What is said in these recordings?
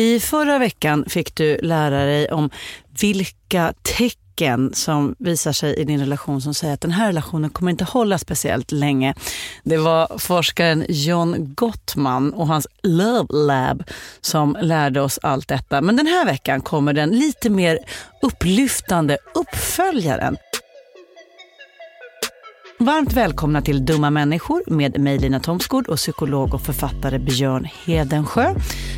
I förra veckan fick du lära dig om vilka tecken som visar sig i din relation som säger att den här relationen kommer inte hålla speciellt länge. Det var forskaren John Gottman och hans Love Lab som lärde oss allt detta. Men den här veckan kommer den lite mer upplyftande uppföljaren. Varmt välkomna till Dumma människor med mig Lina Thomsgård och psykolog och författare Björn Hedensjö.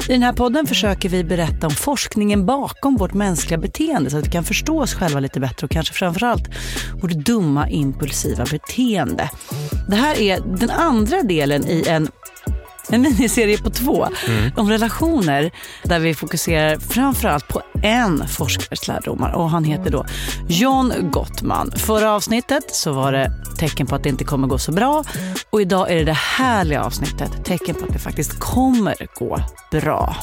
I den här podden försöker vi berätta om forskningen bakom vårt mänskliga beteende så att vi kan förstå oss själva lite bättre och kanske framförallt vårt dumma impulsiva beteende. Det här är den andra delen i en en miniserie på två mm. om relationer där vi fokuserar framförallt på en forskares lärdomar och han heter då John Gottman. Förra avsnittet så var det tecken på att det inte kommer gå så bra och idag är det det härliga avsnittet, tecken på att det faktiskt kommer gå bra.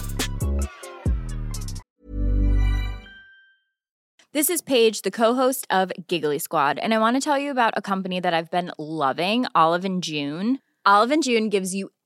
This is Paige, the co-host of Giggly Squad, and I want to tell you about a company that I've been loving, Olive and June. Olive and June gives you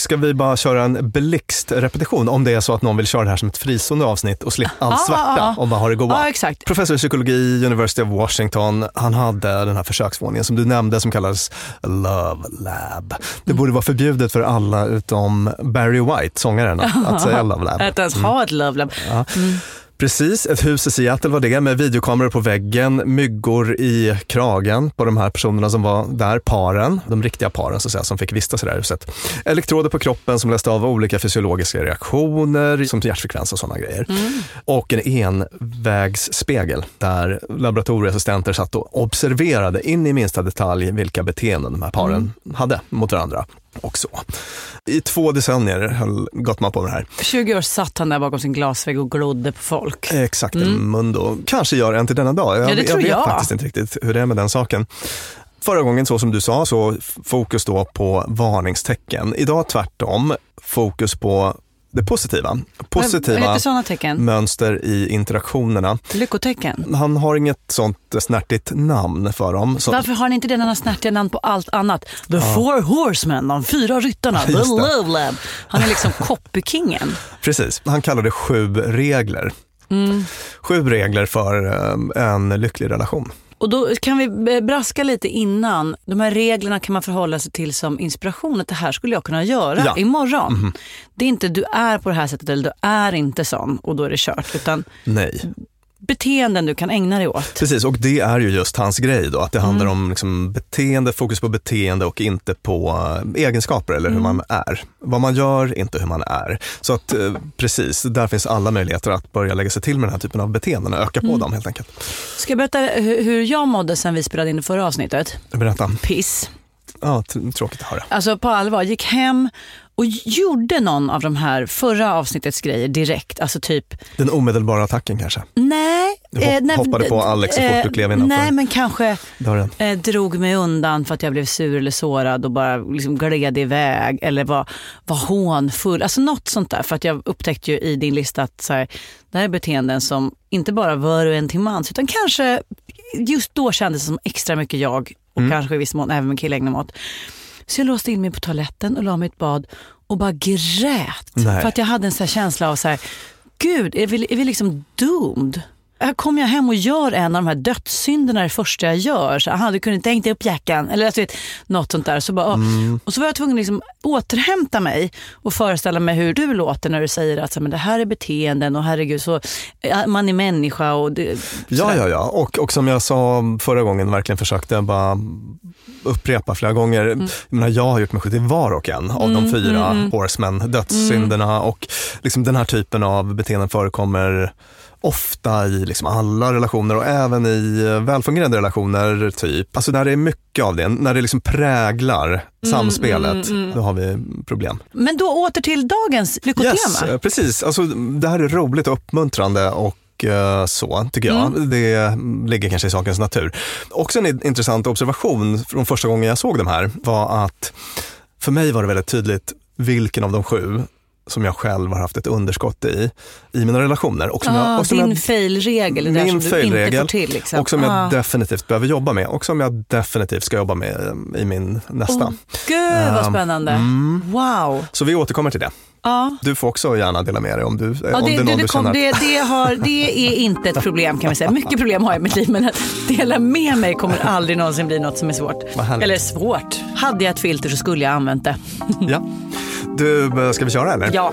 Ska vi bara köra en blixtrepetition om det är så att någon vill köra det här som ett fristående avsnitt och slippa allt Ah, svarta ah, ah. och bara ha det goa? Ja, exakt. Professor i psykologi, University of Washington, han hade den här försöksvåningen som du nämnde som kallades Love Lab. Det borde vara förbjudet för alla utom Barry White, sångaren, att säga Love Lab. Att ens ha ett love lab. Ja. Precis, ett hus i Seattle var det med videokameror på väggen, myggor i kragen på de här personerna som var där, paren, de riktiga paren så att säga, som fick vistas i det här huset. Elektroder på kroppen som läste av olika fysiologiska reaktioner som hjärtfrekvens och sådana grejer. Och en envägsspegel där laboratorieassistenter satt och observerade in i minsta detalj vilka beteenden de här paren hade mot varandra. Och så. I två decennier höll Gottman på med det här. 20 år satt han där bakom sin glasvägg och glodde på folk. Exakt, en mundo. Kanske gör än till denna dag. Jag, Ja, det tror jag vet jag. faktiskt inte riktigt hur det är med den saken. Förra gången, så som du sa, så fokus då på varningstecken. Idag tvärtom, fokus på det positiva. Positiva mönster i interaktionerna. Lyckotecken. Han har inget sånt snärtigt namn för dem. Så, Varför har ni inte denna snärtiga namn på allt annat? The Four Horsemen, de fyra ryttarna, The det. Love Lab. Han är liksom copykingen. Precis, han kallar det sju regler. Mm. Sju regler för eh, en lycklig relation. Och då kan vi braska lite innan. De här reglerna kan man förhålla sig till som inspiration. Att det här skulle jag kunna göra Ja. imorgon. Det är inte du är på det här sättet eller du är inte sån och då är det kört. Utan Nej. Beteenden du kan ägna dig åt. Precis, och det är ju just hans grej då, att det handlar Mm. om liksom beteende, fokus på beteende och inte på eh, egenskaper eller hur Mm. man är. Vad man gör, inte hur man är. Så att eh, precis, där finns alla möjligheter att börja lägga sig till med den här typen av beteenden och öka Mm. på dem helt enkelt. Ska jag berätta hur jag mådde sen vi spelade in det förra avsnittet? Berätta. Piss. Ja, tr- tråkigt att höra. Alltså på allvar, gick hem och gjorde någon av de här förra avsnittets grejer direkt. Alltså typ, Den omedelbara attacken kanske, nej. Du hop- hoppade på Alex så fort du klev innanför. Nej, men kanske eh, drog mig undan för att jag blev sur eller sårad och bara liksom gled iväg eller var, var hånfull. Alltså något sånt där. För att jag upptäckte ju i din lista att så här, det här är beteenden som inte bara var och en till mans utan kanske just då kändes det som extra mycket jag och Mm. kanske i viss mån även med killägnamått. Så jag låste in mig på toaletten och la mig i ett bad och bara grät. Nej. För att jag hade en här känsla av så här, gud, är vi, är vi liksom doomed? Här kommer jag hem och gör en av de här dödssynderna det första jag gör. Så, aha, du kunde inte hängt upp jackan. Eller alltså, vet, något sånt där. Så bara, Mm. Och så var jag tvungen att liksom återhämta mig och föreställa mig hur du låter när du säger att så, här, men det här är beteenden och herregud, så, ja, man är människa. Och det, Ja, ja, ja. Och, och som jag sa förra gången, verkligen försökte bara upprepa flera gånger. Mm. Jag, menar, jag har gjort mig skyldig till var och en av de fyra mm, horsemen, dödssynderna och liksom den här typen av beteenden förekommer ofta i liksom alla relationer och även i eh, välfungerande relationer. typ. Alltså när det är mycket av det, när det liksom präglar Mm, samspelet, då har vi problem. Men då åter till dagens lyckotema. Yes, eh, precis. Alltså, det här är roligt och uppmuntrande och eh, så, tycker jag. Mm. Det ligger kanske i sakens natur. Också en in- intressant observation från första gången jag såg de här var att för mig var det väldigt tydligt vilken av de sju som jag själv har haft ett underskott i, i mina relationer. Och som Ah, jag, och som din jag, failregel, det där som du inte får till. Liksom. och som jag Ah. definitivt behöver jobba med och som jag definitivt ska jobba med i min nästa. Åh, Gud vad Um, spännande. Wow. Så vi återkommer till det. Ja. Du får också gärna dela med dig om, du, Ja, om det, det är någon du känner. det, det, har, det är inte ett problem kan vi säga. Mycket problem har jag i mitt liv men att dela med mig kommer aldrig någonsin bli något som är svårt. Eller svårt. Hade jag ett filter så skulle jag använt det. Ja. Du, eh, ska vi köra eller? Ja.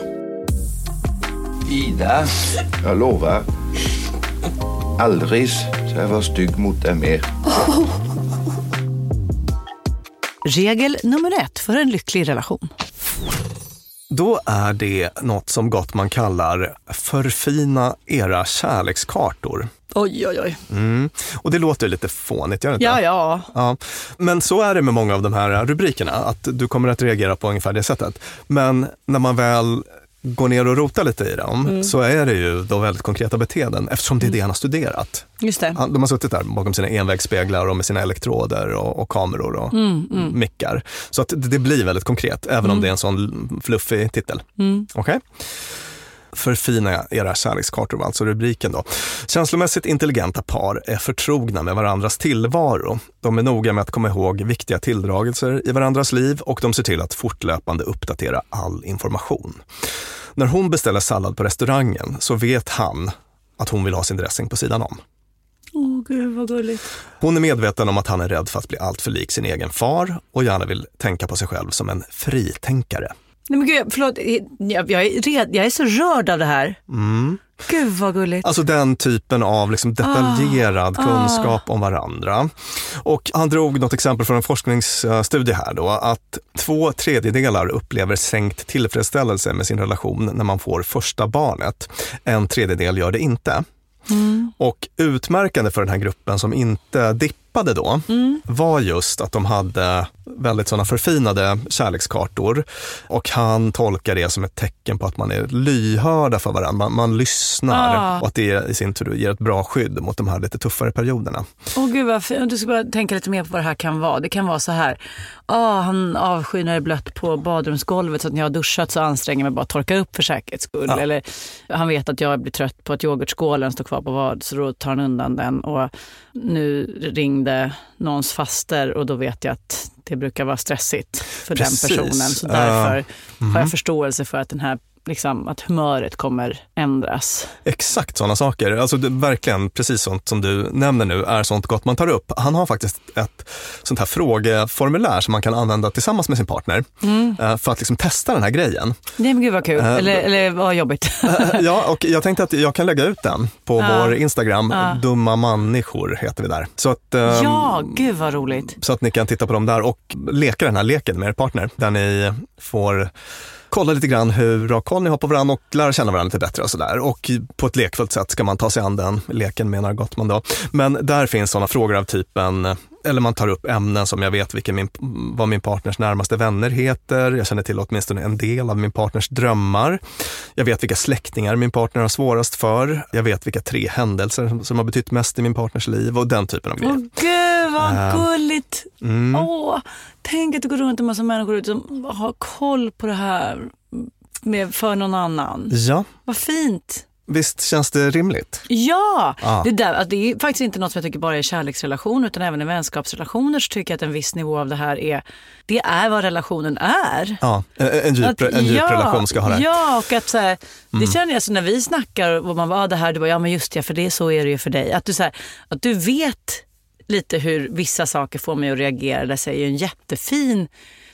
Ida, jag lovar. Aldrig ska jag vara stygg mot dig mer. Regel nummer ett för en lycklig relation. Då är det något som Gottman kallar förfina era kärlekskartor. Oj, oj, oj. Mm. Och det låter lite fånigt, gör det inte? Ja, ja. Ja, men så är det med många av de här rubrikerna, att du kommer att reagera på ungefär det sättet. Men när man väl går ner och rotar lite i dem Mm. så är det ju då väldigt konkreta beteenden eftersom det är det han har studerat. Just det. Han- De har suttit där bakom sina envägsspeglar och med sina elektroder och, och kameror och Mm, mickar. Så att det, det blir väldigt konkret, även om det är en sån fluffig titel. Mm. Okej? Förfina era kärlekskartor var alltså rubriken då. Känslomässigt intelligenta par är förtrogna med varandras tillvaro. De är noga med att komma ihåg viktiga tilldragelser i varandras liv och de ser till att fortlöpande uppdatera all information. När hon beställer sallad på restaurangen så vet han att hon vill ha sin dressing på sidan om. Åh, gud vad gulligt. Hon är medveten om att han är rädd för att bli alltför lik sin egen far och gärna vill tänka på sig själv som en fritänkare. Nej men gud, förlåt. Jag, jag, är, red, jag är så rörd av det här. Gud vad gulligt. Alltså den typen av liksom detaljerad kunskap om varandra. Och han drog något exempel från en forskningsstudie här då, att två tredjedelar upplever sänkt tillfredsställelse med sin relation när man får första barnet. En tredjedel gör det inte. Och utmärkande för den här gruppen som inte dippade då var just att de hade väldigt sådana förfinade kärlekskartor och han tolkar det som ett tecken på att man är lyhörda för varandra. Man, man lyssnar Ah. och att det i sin tur ger ett bra skydd mot de här lite tuffare perioderna. Åh gud vad fint. Du ska bara tänka lite mer på vad det här kan vara. Det kan vara så här. Ah, han avskyr när det är blött på badrumsgolvet så att när jag har duschat så anstränger jag mig bara att torka upp för säkerhets skull. Ja. Eller han vet att jag blir trött på att yoghurtskålen står kvar på vad så då tar han undan den. Och nu ringde någons faster och då vet jag att det brukar vara stressigt för Precis. den personen. Så därför har jag förståelse för att den här Liksom att humöret kommer ändras. Exakt sådana saker. Alltså det, verkligen precis sånt som du nämner nu är sånt gott man tar upp. Han har faktiskt ett sånt här frågeformulär som man kan använda tillsammans med sin partner eh, för att liksom testa den här grejen. Nej men gud vad kul. Äh, eller, eller vad jobbigt. Eh, ja, och jag tänkte att jag kan lägga ut den på Ja. vår Instagram. Ja. Dumma människor heter vi där. Så att, ehm, ja, gud vad roligt. så att ni kan titta på dem där och leka den här leken med er partner där ni får kolla lite grann hur bra koll ni har på varandra och lära känna varandra lite bättre och sådär. Och på ett lekfullt sätt ska man ta sig an den leken menar Gottman då. Men där finns sådana frågor av typen eller man tar upp ämnen som jag vet vilken min, vad min partners närmaste vänner heter. Jag känner till åtminstone en del av min partners drömmar. Jag vet vilka släktingar min partner har svårast för. Jag vet vilka tre händelser som, som har betytt mest i min partners liv och den typen av grejer. Oh, vad Äh. gulligt. Mm. Åh, tänk att det går runt en massa människor ute som har koll på det här med, för någon annan. Ja, Vad fint. visst känns det rimligt? Ja, Ja. Det, där, alltså, det är faktiskt inte något som jag tycker bara är kärleksrelationer utan även i vänskapsrelationer så tycker jag att en viss nivå av det här är, det är vad relationen är. Ja, en, en djup, Att- en djup ja, relation ska ha det. Ja, och att så här, det känner jag så när vi snackar och man bara, ah, det här, du bara, ja men just det, för det så är det ju för dig. Att du, så här, att du vet lite hur vissa saker får mig att reagera, det säger ju en jättefin,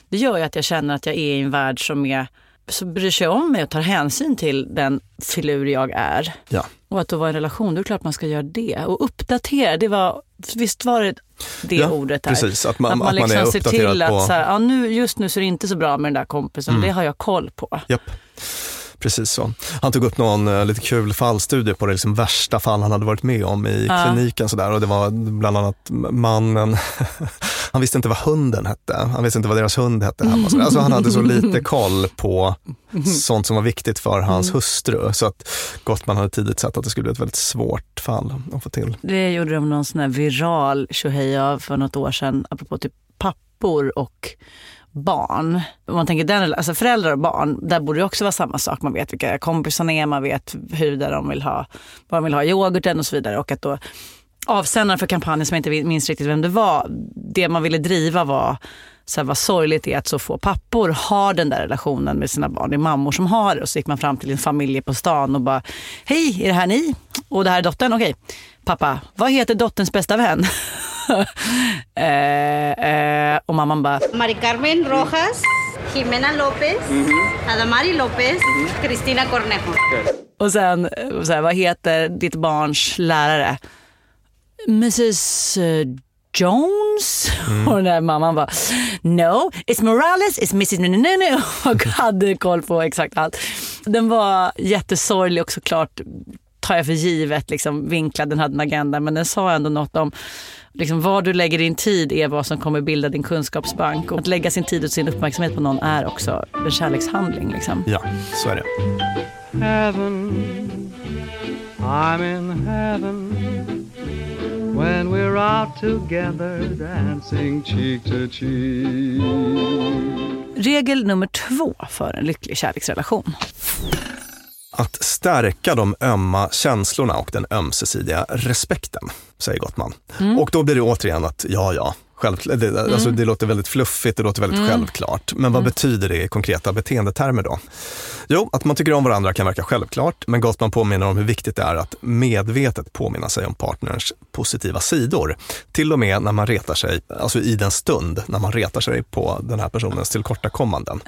det gör ju att jag känner att jag är i en värld som är som bryr sig om mig och tar hänsyn till den filur jag är. Ja. Och att då vara i en relation, då är det klart man ska göra det. Och uppdatera, det var, visst var det det Ja, ordet där? precis. Att man- att man är liksom ser till att på- så här, ja, nu, just nu så är det inte så bra med den där kompisen, det har jag koll på. Japp. Precis så. Han tog upp någon eh, lite kul fallstudie på det liksom värsta fall han hade varit med om i Ja. kliniken. Sådär. Och det var bland annat mannen, han visste inte vad hunden hette. Han visste inte vad deras hund hette hemma. sådär. Alltså han hade så lite koll på sånt som var viktigt för hans hustru. Så att Gottman hade tidigt sett att det skulle bli ett väldigt svårt fall att få till. Det gjorde de någon sån här viral tjohej av för något år sedan, apropå typ pappor och barn. Om man tänker den, alltså föräldrar och barn, där borde det också vara samma sak. Man vet vilka kompisarna är, man vet hur där de vill ha, vad de vill ha i yoghurten och så vidare. Och att då avsändaren för kampanjen, som jag inte minns riktigt vem det var, det man ville driva var så här, vad sorgligt det är att så få pappor har den där relationen med sina barn. Det är mammor som har det. Och så gick man fram till en familj på stan och bara, hej, är det här ni? Och det här är dottern? Okej. Pappa, vad heter dotterns bästa vän? eh, eh, och mamman bara, Mari Carmen Rojas, Jimena López, Adamari López, Cristina Cornejo. Och sen, så här, vad heter ditt barns lärare? Mrs eh, Jones? Och den där mamman bara, no, it's Morales, it's Mrs. Nunu och hade koll på exakt allt. Den var jättesorglig och såklart tar jag för givet liksom, vinklad, den hade en agenda men den sa ändå något om liksom, var du lägger din tid är vad som kommer bilda din kunskapsbank. Och att lägga sin tid och sin uppmärksamhet på någon är också en kärlekshandling. Liksom. Ja, så är det. heaven. I'm in heaven when we're out together dancing cheek to cheek. Regel nummer två för en lycklig kärleksrelation. Att stärka de ömma känslorna och den ömsesidiga respekten, säger Gottman. Och då blir det återigen att, ja, ja, självklart. Det, alltså, det låter väldigt fluffigt, det låter väldigt självklart. Men vad betyder det i konkreta beteendetermer då? Jo, att man tycker om varandra kan verka självklart, men Gottman påminner om hur viktigt det är att medvetet påminna sig om partners positiva sidor. Till och med när man retar sig, alltså i den stund när man retar sig på den här personens tillkortakommanden.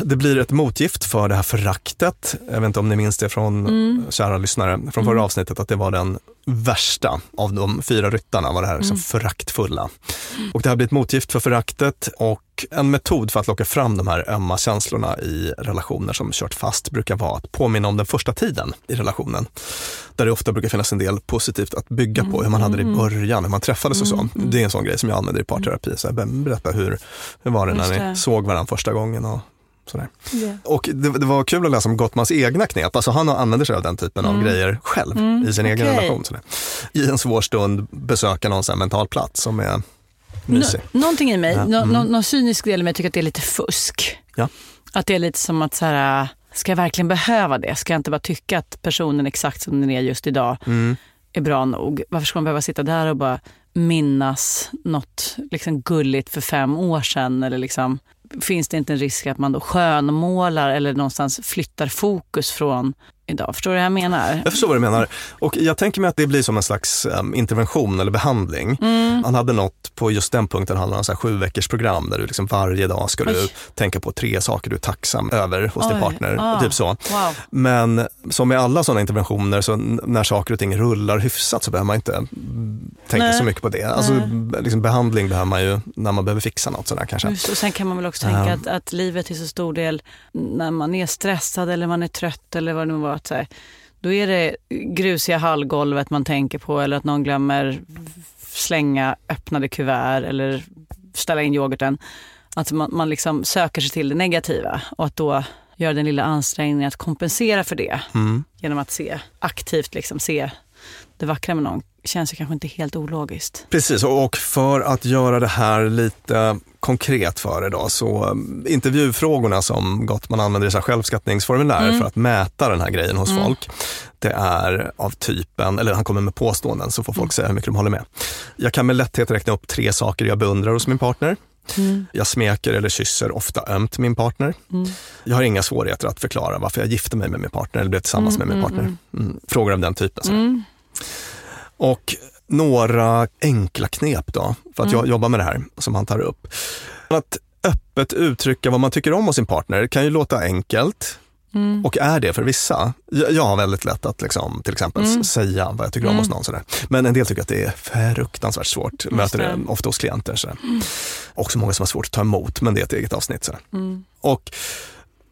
Det blir ett motgift för det här föraktet. Jag vet inte om ni minns det från, kära lyssnare, från förra avsnittet, att det var den värsta av de fyra ryttarna, var det här liksom föraktfulla. Och det här blir ett motgift för föraktet och en metod för att locka fram de här ömma känslorna i relationer som kört fast brukar vara att påminna om den första tiden i relationen. Där det ofta brukar finnas en del positivt att bygga på, hur man hade det i början, hur man träffades och så. Det är en sån grej som jag använder i parterapi. Så här, berätta hur, hur var det när ni såg varandra första gången och sådär. Och det, det var kul att läsa om Gottmans egna knep. Alltså han använder sig av den typen av grejer själv i sin egen okej. relation. Sådär. I en svår stund besöka någon sån mental plats som är mysig. Nå- någonting i mig, Ja, nå- mm. nå- någon cynisk del i mig tycker att det är lite fusk. Ja. Att det är lite som att så här, ska jag verkligen behöva det? Ska jag inte bara tycka att personen exakt som den är just idag Mm. är bra nog? Varför ska man behöva sitta där och bara minnas något liksom gulligt för fem år sedan? Eller liksom, finns det inte en risk att man då skönmålar eller någonstans flyttar fokus från idag? Förstår du vad jag menar? Jag förstår vad du menar. Och jag tänker mig att det blir som en slags em, intervention eller behandling. Mm. Han hade något på just den punkten, han hade en sju veckors program där du liksom varje dag ska du tänka på tre saker du är tacksam över hos din Oj, partner. ah, Typ så. Wow. Men som med alla sådana interventioner, så när saker och ting rullar hyfsat så behöver man inte tänka Nej. så mycket på det. Alltså, liksom behandling behöver man ju när man behöver fixa något sådär kanske. Just, och sen kan man väl också tänka att, att livet till så stor del, när man är stressad eller man är trött eller vad det nu var, att så här, då är det grusiga hallgolvet man tänker på eller att någon glömmer slänga öppnade kuvert eller ställa in yoghurten. Att man, man liksom söker sig till det negativa och att då göra den lilla ansträngningen att kompensera för det Mm. genom att se aktivt liksom se det vackra med någon känns ju kanske inte helt ologiskt. Precis, och och för att göra det här lite konkret för då, så um, intervjufrågorna som Gottman använder i sina självskattningsformulär Mm. för att mäta den här grejen hos folk, det är av typen, eller han kommer med påståenden så får folk säga hur mycket de håller med. Jag kan med lätthet räkna upp tre saker jag beundrar hos min partner. Jag smeker eller kysser ofta ömt min partner. Jag har inga svårigheter att förklara varför jag gifte mig med min partner eller blev tillsammans med min partner. Mm. Frågor av den typen. Och några enkla knep då, för att jag jobbar med det här som han tar upp. Att öppet uttrycka vad man tycker om hos sin partner kan ju låta enkelt. Och är det för vissa. Jag, jag har väldigt lätt att liksom, till exempel s- säga vad jag tycker om hos någon. Sådär. Men en del tycker att det är fruktansvärt svårt. Möter det ofta hos klienter. Sådär. Också många som har svårt att ta emot, men det är ett eget avsnitt. Sådär. Och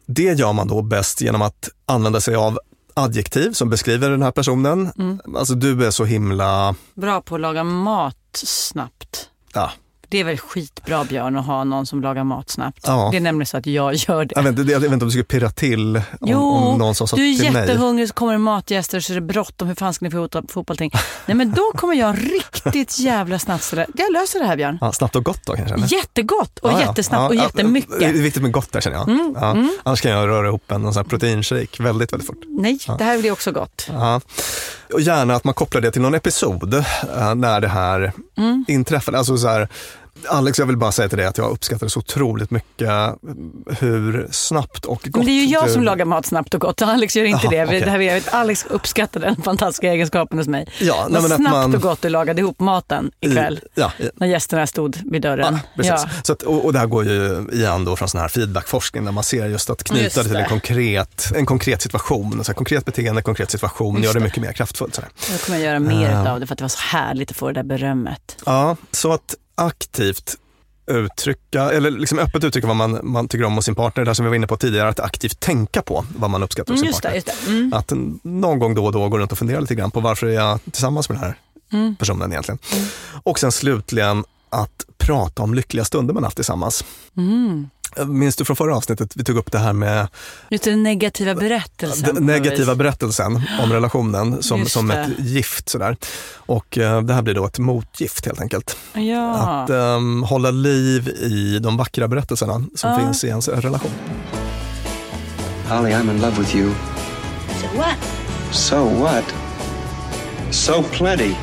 det gör man då bäst genom att använda sig av adjektiv som beskriver den här personen. Alltså du är så himla, Bra på att laga mat snabbt. ja, Det är väl skitbra Björn att ha någon som lagar mat snabbt. Ja. Det är nämligen så att jag gör det. jag vet, inte- jag vet inte om du skulle pirra till om, Jo, om någon sa du är till mig. jättehungrig så kommer det matgäster så är det bråttom. Hur fan ska ni få ihop fotbollting? Nej men då kommer jag riktigt jävla snabbt sådär. Jag löser det här Björn. Ja, snabbt och gott då kanske? eller? Jättegott och Ja, jättesnabbt och Ja, ja, jättemycket. Mm, Det är viktigt med gott där känner jag. ja. Annars kan jag röra ihop en, någon sån här proteinshake väldigt, väldigt fort. Nej, det här blir också gott. Och gärna att man kopplar det till någon episod eh, när det här Mm. inträffade. Alltså så här, Alex, jag vill bara säga till dig att jag uppskattar så otroligt mycket hur snabbt och gott Men det är ju jag du... som lagar mat snabbt och gott. Alex gör inte Jaha, det. okej. det här, vet, Alex uppskattar den fantastiska egenskapen hos mig. Ja, nej, snabbt man- och gott du lagade ihop maten ikväll. Ja, i- När gästerna stod vid dörren. Ja, precis. Så att, och, och det här går ju igen då från sån här feedbackforskning där man ser just att knyta Just det till en konkret, en konkret situation, så här, konkret beteende, konkret situation, Just gör det det. mycket mer kraftfullt. Så här. Jag kommer göra mer Ja. av det för att det var så härligt att få det där berömmet. Ja, så att aktivt uttrycka, eller liksom öppet uttrycka vad man, man tycker om hos sin partner, det som vi var inne på tidigare, att aktivt tänka på vad man uppskattar hos Mm, sin partner. det. Mm. Att någon gång då och då gå runt och fundera lite grann på varför är jag tillsammans med den här Mm. personen egentligen. Och sen slutligen att prata om lyckliga stunder man haft tillsammans. Mm. Minns du från förra avsnittet, vi tog upp det här med Just den negativa berättelsen. den negativa berättelsen om relationen som, som ett gift. Sådär. Och eh, det här blir då ett motgift helt enkelt. Ja. Att ehm, hålla liv i de vackra berättelserna som Ja. finns i ens relation. Holly, I'm in love with you. So what? So what? So plenty.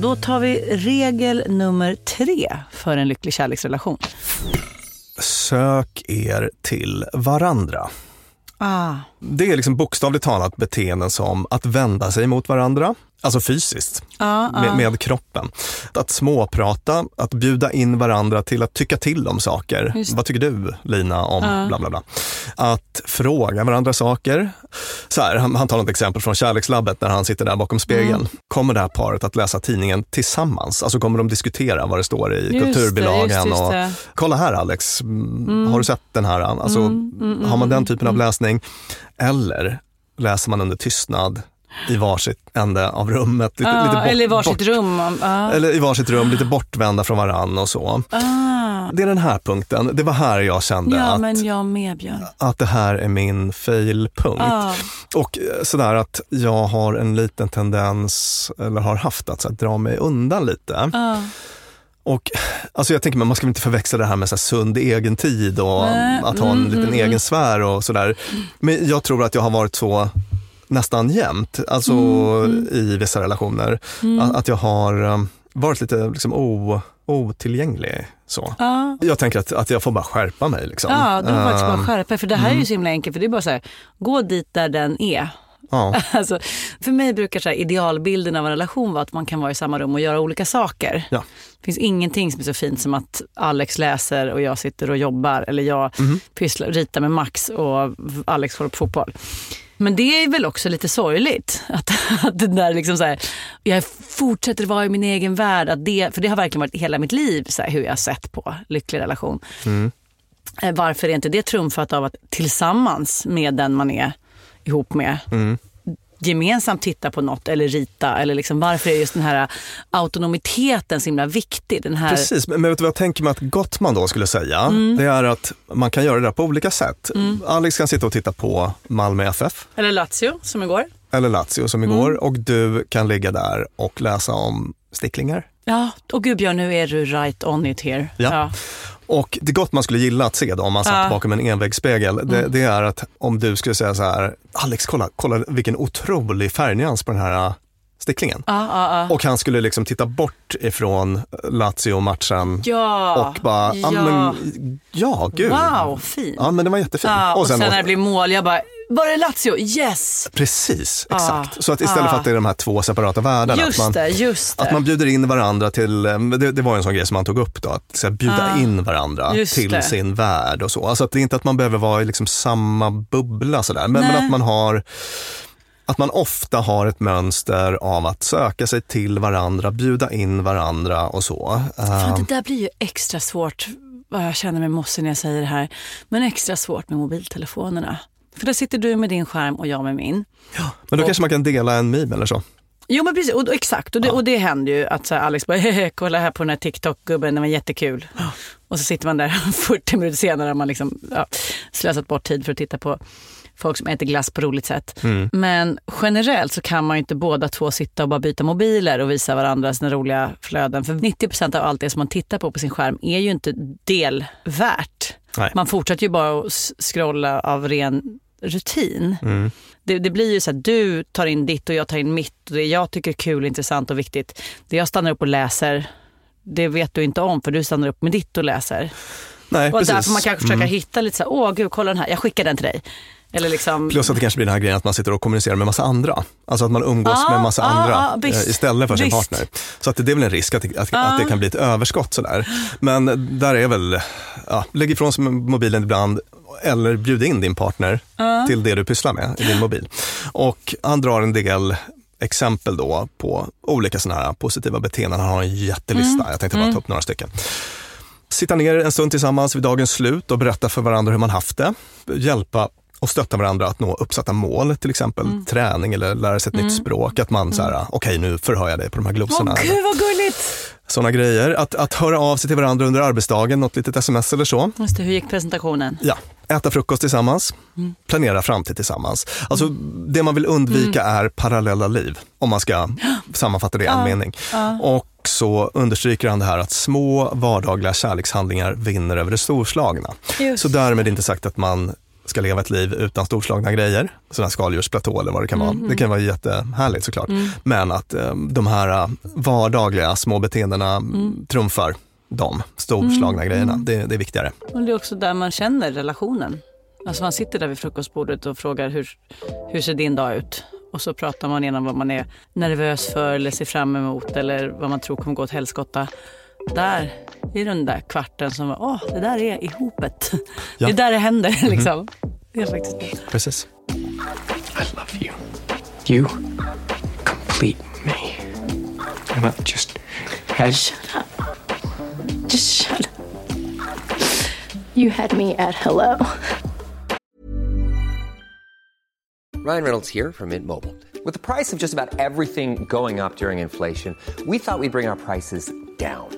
Då tar vi regel nummer tre för en lycklig kärleksrelation. Sök er till varandra. Ah. Det är liksom bokstavligt talat beteenden som att vända sig mot varandra, alltså fysiskt, Ah, ah. med, med kroppen. Att småprata, att bjuda in varandra till att tycka till om saker. Just. Vad tycker du Lina om Ja. bla bla bla. Att fråga varandra saker. Så här, han, han tar ett exempel från kärlekslabbet när han sitter där bakom spegeln. Mm. Kommer det här paret att läsa tidningen tillsammans? Alltså kommer de diskutera vad det står i Just det, kulturbilagan? just, och. Kolla här Alex, mm. har du sett den här? Alltså, Mm, mm, har man den typen av mm. läsning? Eller läser man under tystnad i varsitt ände av rummet? Lite, Ah, lite bort, eller i varsitt bort, rum. Ah. Eller i varsitt rum, lite bortvända från varann och så. Ah. Det är den här punkten, det var här jag kände Ja, att, men jag med att det här är min failpunkt. Ah. Och eh, sådär att jag har en liten tendens, eller har haft, att så här, dra mig undan lite. Ah. Och alltså jag tänker, man ska inte förväxla det här med så här sund egen tid och Nej, att ha en mm, liten mm, egen mm. sfär och sådär. Men jag tror att jag har varit så nästan jämt, alltså Mm, i vissa relationer. Att, att jag har um, varit lite liksom, o, otillgänglig. Så. Ah. Jag tänker att, att jag får bara skärpa mig. Liksom. Ja, du får faktiskt bara Ehm, skärpa För det här är ju så himla enkelt. För det är bara så här, gå dit där den är. ja. Alltså, för mig brukar så här, idealbilden av en relation vara att man kan vara i samma rum och göra olika saker. Ja. Det finns ingenting som är så fint som att Alex läser och jag sitter och jobbar. Eller jag Mhm. pysslar, ritar med Max och Alex kollar på fotboll. Men det är väl också lite sorgligt. Att, att det där liksom så här, jag fortsätter vara i min egen värld. Att det, för det har verkligen varit hela mitt liv så här, hur jag har sett på lycklig relation. Eh, Varför är inte det trumfat av att tillsammans med den man är ihop med gemensamt titta på något eller rita? Eller liksom, varför är just den här autonomiteten så himla viktig? Den här, Precis, men vet du vad jag tänker mig att Gottman då skulle säga? Mm. Det är att man kan göra det där på olika sätt. Alex kan sitta och titta på Malmö FF Eller Lazio, som igår. eller Lazio som igår Mm. och du kan ligga där och läsa om sticklingar. Ja, och gud Björn, nu är du right on it here. Ja. Och det gott man skulle gilla att se då om man satt Ja. Mm. bakom en envägsspegel, det, det är att om du skulle säga så här, Alex kolla, kolla vilken otrolig färgnyans på den här äh, sticklingen. Ja, ja, ja. Och han skulle liksom titta bort ifrån Lazio-matchen Ja, och bara, ja, men, ja gud. Wow, fin. Ja men det var jättefint. Ja, och, sen, åt- när det blir mål, jag bara, var det Lazio? Yes! Precis, Ja, exakt. Så att istället ja. för att det är de här två separata världarna, Just att man, det, just det. att man bjuder in varandra till, eh, det, det var en sån grej som man tog upp då, att så här, bjuda Ja. in varandra till det. sin värld och så. Alltså att det är inte att man behöver vara i liksom samma bubbla sådär, men, men att man har att man ofta har ett mönster av att söka sig till varandra, bjuda in varandra och så. Fan, Eh, det där blir ju extra svårt, vad jag känner mig mossig när jag säger det här, men extra svårt med mobiltelefonerna. För där sitter du med din skärm och jag med min. men då kanske man kan dela en meme eller så. Jo men precis, och, och, exakt. Och det, och det händer ju att så här, Alex bara, hehe, kolla här på den här TikTok-gubben, den var jättekul. Och så sitter man där 40 minuter senare har man liksom, ja, slösat bort tid för att titta på folk som äter glass på roligt sätt. Men generellt så kan man ju inte båda två sitta och bara byta mobiler och visa varandra sina roliga flöden. För 90% av allt det som man tittar på på sin skärm är ju inte delvärt. Nej. Man fortsätter ju bara att scrolla av ren rutin. Mm. Det, det blir ju så att du tar in ditt och jag tar in mitt. Och det jag tycker är kul, intressant och viktigt. Det jag stannar upp och läser, det vet du inte om för du stannar upp med ditt och läser. Nej, och precis. där får man kanske försöka Mm. hitta lite så här, åh gud kolla den här, jag skickar den till dig. Eller liksom, Plus att det kanske blir den här grejen att man sitter och kommunicerar med massa andra. Alltså att man umgås Ja, med massa ja, andra visst. eh, istället för sin Visst. partner. Så att det är väl en risk att, det- att, att det kan bli ett överskott sådär. Men där är väl, ja, lägg ifrån sig mobilen ibland eller bjud in din partner Ja. till det du pysslar med i din mobil. Och han drar en del exempel då på olika sådana här positiva beteenden. Han har en jättelista, Mm. jag tänkte bara Mm. ta upp några stycken. Sitta ner en stund tillsammans vid dagens slut och berätta för varandra hur man haft det. Hjälpa och stötta varandra att nå uppsatta mål, till exempel Mm. träning eller lära sig ett nytt språk. Att man så här, okej nu förhör jag dig på de här åh glosorna. gud vad gulligt. Sådana grejer. Att, att höra av sig till varandra under arbetsdagen, något litet sms eller så. Just det, hur gick presentationen? Ja, äta frukost tillsammans, Mm. planera framtid tillsammans. Alltså det man vill undvika är parallella liv, om man ska sammanfatta det i en Ja, mening. ja. Och så understryker han det här att små vardagliga kärlekshandlingar vinner över det storslagna. Just. Så därmed inte sagt att man ska leva ett liv utan storslagna grejer, sådana skaldjursplatå eller vad det kan vara. Mhm. Det kan vara jättehärligt såklart. Mm. Men att eh, de här eh, vardagliga små beteendena Mm. trumfar de storslagna grejerna. Det, det är viktigare. Och det är också där man känner relationen. Alltså man sitter där vid frukostbordet och frågar hur, hur ser din dag ut? Och så pratar man igenom vad man är nervös för eller ser fram emot eller vad man tror kommer gå åt helskotta. Där, i den där kvarten som var, åh, det där är ihopet. Ja. Det är där det händer Mhm. liksom. Det är faktiskt det. Precis. I love you. You complete me. Emma, just had Just shut up. You had me at hello. Ryan Reynolds here from Mint Mobile. With the price of just about everything going up during inflation, we thought we'd bring our prices down.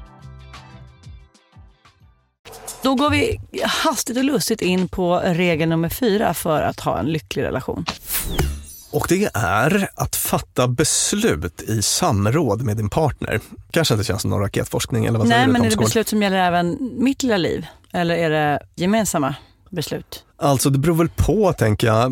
Då går vi hastigt och lustigt in på regel nummer fyra för att ha en lycklig relation. Och det är att fatta beslut i samråd med din partner. Kanske inte känns som någon raketforskning eller vad Nej, men är det beslut som gäller även mitt lilla liv? Eller är det gemensamma beslut? Alltså det beror väl på tänker jag.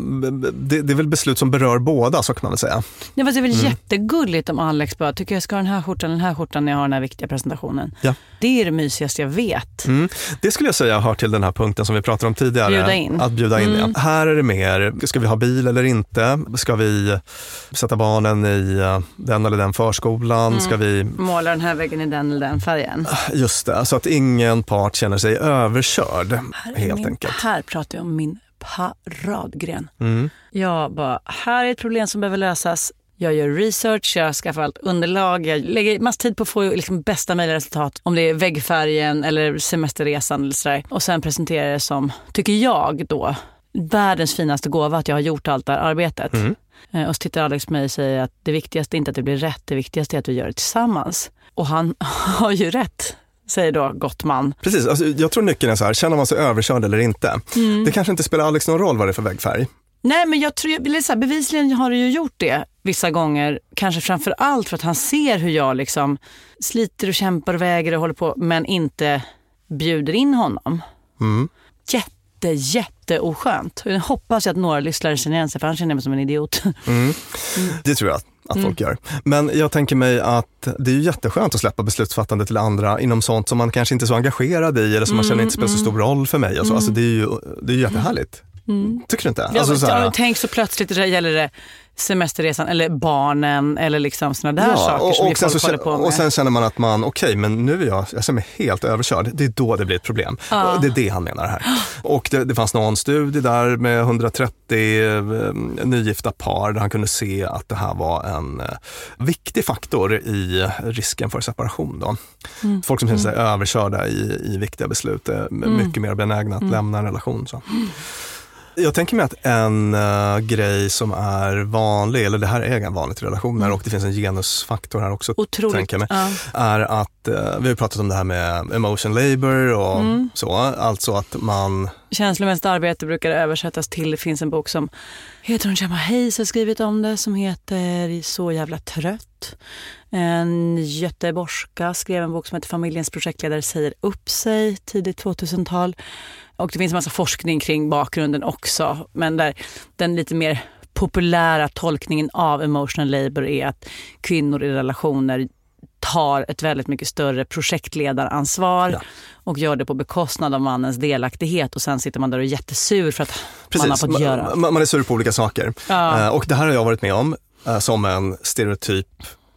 Det, det är väl beslut som berör båda så kan man väl säga. Det var väl Mm. jättegulligt om Alex bara, tycker jag ska ha den här skjortan, den här skjortan när jag har den här viktiga presentationen. Ja. Det är det mysigaste jag vet. Mm. Det skulle jag säga hör till den här punkten som vi pratade om tidigare. Bjuda in. Att bjuda in Mm. ja. Här är det mer, ska vi ha bil eller inte? Ska vi sätta barnen i eh, den eller den förskolan? Mm. Ska vi Måla den här väggen i den eller den färgen. Just det, så att ingen part känner sig överkörd Här, är helt min, enkelt. här pratar jag om min paradgren. Mm. Jag bara, här är ett problem som behöver lösas. Jag gör research, jag skaffar allt underlag, jag lägger massa tid på att få liksom bästa möjliga resultat. Om det är väggfärgen eller semesterresan eller sådär. Och sen presenterar jag det som, tycker jag då, världens finaste gåva att jag har gjort allt det här arbetet. Mm. Eh, Och så tittar Alex på mig och säger att det viktigaste är inte att det blir rätt, det viktigaste är att vi gör det tillsammans. Och han har ju rätt, säger då Gottman. Precis, alltså, jag tror nyckeln är så här, känner man sig överkörd eller inte? Mm. Det kanske inte spelar Alex någon roll vad det är för väggfärg. Nej, men jag tror, eller så här, bevisligen har det ju gjort det vissa gånger. Kanske framför allt för att han ser hur jag liksom sliter och kämpar och väger och håller på, men inte bjuder in honom. Mm. Jätte, jätteoskönt. Jag hoppas att några lyssnare känner igen sig, för han känner mig som en idiot. Mm. Det tror jag att Mm. folk gör. Men jag tänker mig att det är ju jätteskönt att släppa beslutsfattande till andra inom sånt som man kanske inte är så engagerad i eller som man Mm, känner inte spelar så mm. stor roll för mig. Och så. Mm. Alltså, det är ju det är ju jättehärligt. Tycker du inte? Ja, Alltså, så ja, tänk så plötsligt det gäller det semesterresan eller barnen eller liksom sådana där saker som vi sen folk så, håller på med. och sen känner man att man, okej, men nu är jag, jag känner mig helt överkörd. Det är då det blir ett problem. Ja. Och Det är det han menar här. Och det, det fanns någon studie där med 130 eh, nygifta par där han kunde se att det här var en eh, viktig faktor i risken för separation. Då. Mm. Folk som känner sig Mm. överkörda i, i viktiga beslut är m- Mm. mycket mer benägna att Mm. lämna en relation. Så. Jag tänker mig att en eh, grej som är vanlig, eller det här är vanligt i relationer och det finns en genusfaktor här också, Otroligt, tänker mig, ja. är att eh, vi har pratat om det här med emotion labor och Mm. så, alltså att man Känslomässigt arbete brukar översättas till, det finns en bok som heter hon Gemma Hayes har skrivit om det som heter Så jävla trött. En göteborgska skrev en bok som heter Familjens projektledare säger upp sig tidigt 2000-tal. Och det finns en massa forskning kring bakgrunden också. Men där den lite mer populära tolkningen av emotional labor är att kvinnor i relationer tar ett väldigt mycket större projektledaransvar och gör det på bekostnad av mannens delaktighet och sen sitter man där och är jättesur för att man har fått göra. man, man är sur på olika saker. Ja. Eh, och det här har jag varit med om eh, som en stereotyp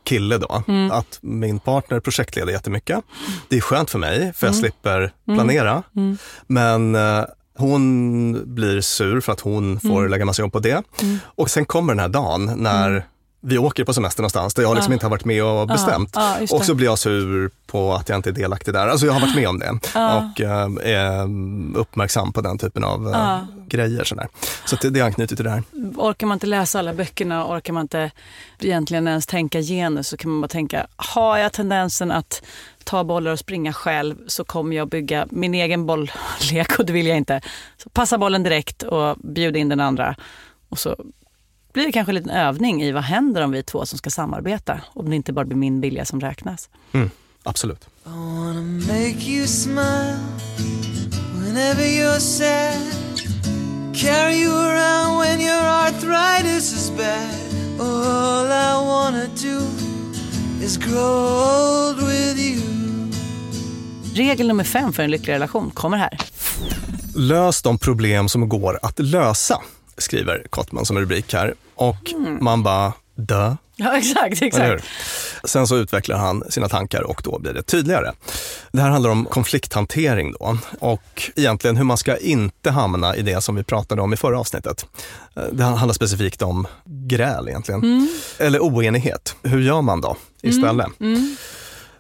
kille då. Mm. Att min partner projektleder jättemycket. Det är skönt för mig för jag Mm. slipper Mm. planera. Mm. Men eh, hon blir sur för att hon får Mm. lägga massa jobb på det. Mm. Och sen kommer den här dagen när vi åker på semester någonstans där jag liksom Ja. inte har varit med och bestämt. Ja, just det. och så blir jag sur på att jag inte är delaktig där. Alltså jag har varit med om det Ja. och eh, är uppmärksam på den typen av eh, Ja. grejer. Sådär. Så det, det är anknutet till det här. Orkar man inte läsa alla böckerna, orkar man inte egentligen ens tänka genus så kan man bara tänka, har jag tendensen att ta bollar och springa själv så kommer jag bygga min egen bolllek och det vill jag inte. Så passa bollen direkt och bjuda in den andra. Och så blir det kanske en liten övning i vad händer om vi är två som ska samarbeta. Om det inte bara blir min vilja som räknas. Mm, absolut. I wanna make you smile whenever you're sad. Carry you around when your arthritis is bad. All I wanna do is grow old with you. Regel nummer fem för en lycklig relation kommer här. Lös de problem som går att lösa, skriver Kottman som rubrik här. Och Mm. man bara, dö. Ja, exakt. Exakt. Sen så utvecklar han sina tankar och då blir det tydligare. Det här handlar om konflikthantering då och egentligen hur man ska inte hamna i det som vi pratade om i förra avsnittet. Eh, Det handlar specifikt om gräl egentligen. Mm. Eller oenighet. Hur gör man då istället? Mm.